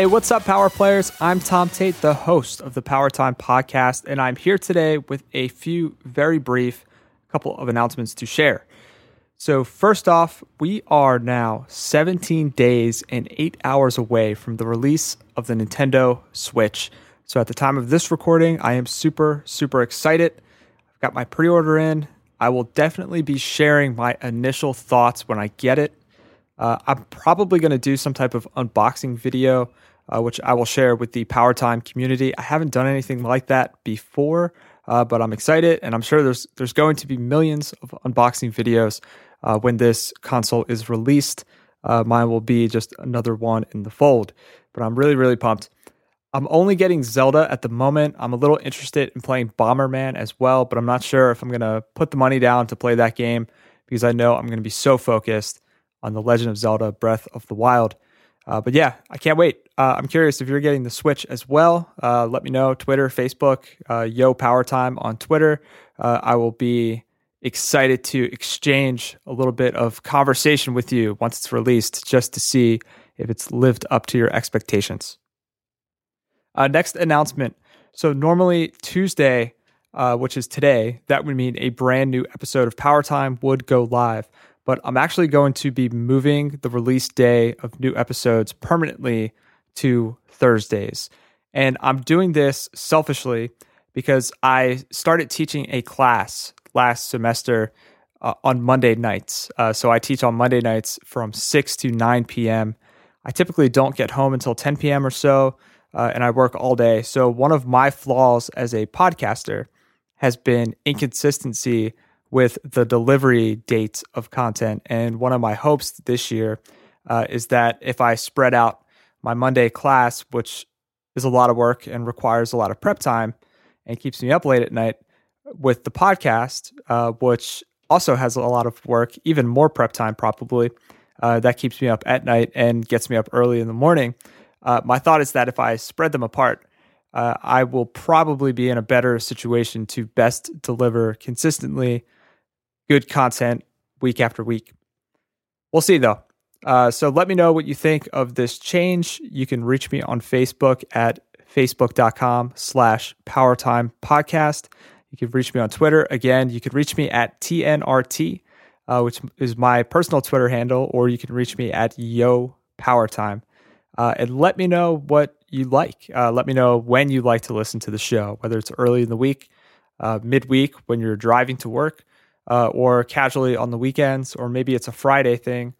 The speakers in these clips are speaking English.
Hey, what's up, Power Players? I'm Tom Tate, the host of the Power Time podcast, and I'm here today with a few very brief couple of announcements to share. So, first off, we are now 17 days and 8 hours away from the release of the Nintendo Switch. So, at the time of this recording, I am super, super excited. I've got my pre order in. I will definitely be sharing my initial thoughts when I get it. Uh, I'm probably going to do some type of unboxing video, uh, which I will share with the Power Time community. I haven't done anything like that before, uh, but I'm excited, and I'm sure there's there's going to be millions of unboxing videos uh, when this console is released. Uh, mine will be just another one in the fold, but I'm really really pumped. I'm only getting Zelda at the moment. I'm a little interested in playing Bomberman as well, but I'm not sure if I'm going to put the money down to play that game because I know I'm going to be so focused on The Legend of Zelda Breath of the Wild. Uh, but yeah, I can't wait. Uh, I'm curious if you're getting the Switch as well. Uh, let me know. Twitter, Facebook, uh, Yo Power Time on Twitter. Uh, I will be excited to exchange a little bit of conversation with you once it's released, just to see if it's lived up to your expectations. Uh, next announcement. So normally Tuesday, which is today, that would mean a brand new episode of Power Time would go live but I'm actually going to be moving the release day of new episodes permanently to Thursdays. And I'm doing this selfishly because I started teaching a class last semester uh, on Monday nights. Uh, so I teach on Monday nights from 6 to 9 p.m. I typically don't get home until 10 p.m. or so, uh, and I work all day. So one of my flaws as a podcaster has been inconsistency with the delivery dates of content. And one of my hopes this year uh, is that if I spread out my Monday class, which is a lot of work and requires a lot of prep time and keeps me up late at night, with the podcast, uh, which also has a lot of work, even more prep time probably, uh, that keeps me up at night and gets me up early in the morning. Uh, my thought is that if I spread them apart, uh, I will probably be in a better situation to best deliver consistently good content week after week. We'll see though. Uh, so let me know what you think of this change. You can reach me on Facebook at facebook.com slash powertime podcast. You can reach me on Twitter. Again, you can reach me at TNRT, uh, which is my personal Twitter handle, or you can reach me at Yo Powertime. Uh, and let me know what you like. Uh, let me know when you like to listen to the show, whether it's early in the week, uh, midweek when you're driving to work, uh, or casually on the weekends, or maybe it's a Friday thing.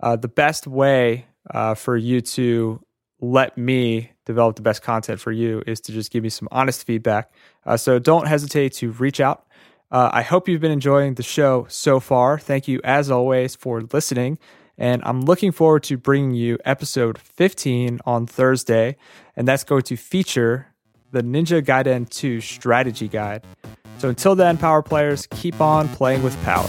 Uh, the best way uh, for you to let me develop the best content for you is to just give me some honest feedback. Uh, so don't hesitate to reach out. Uh, I hope you've been enjoying the show so far. Thank you, as always, for listening. And I'm looking forward to bringing you episode 15 on Thursday. And that's going to feature the Ninja Gaiden 2 strategy guide. So until then, power players, keep on playing with power.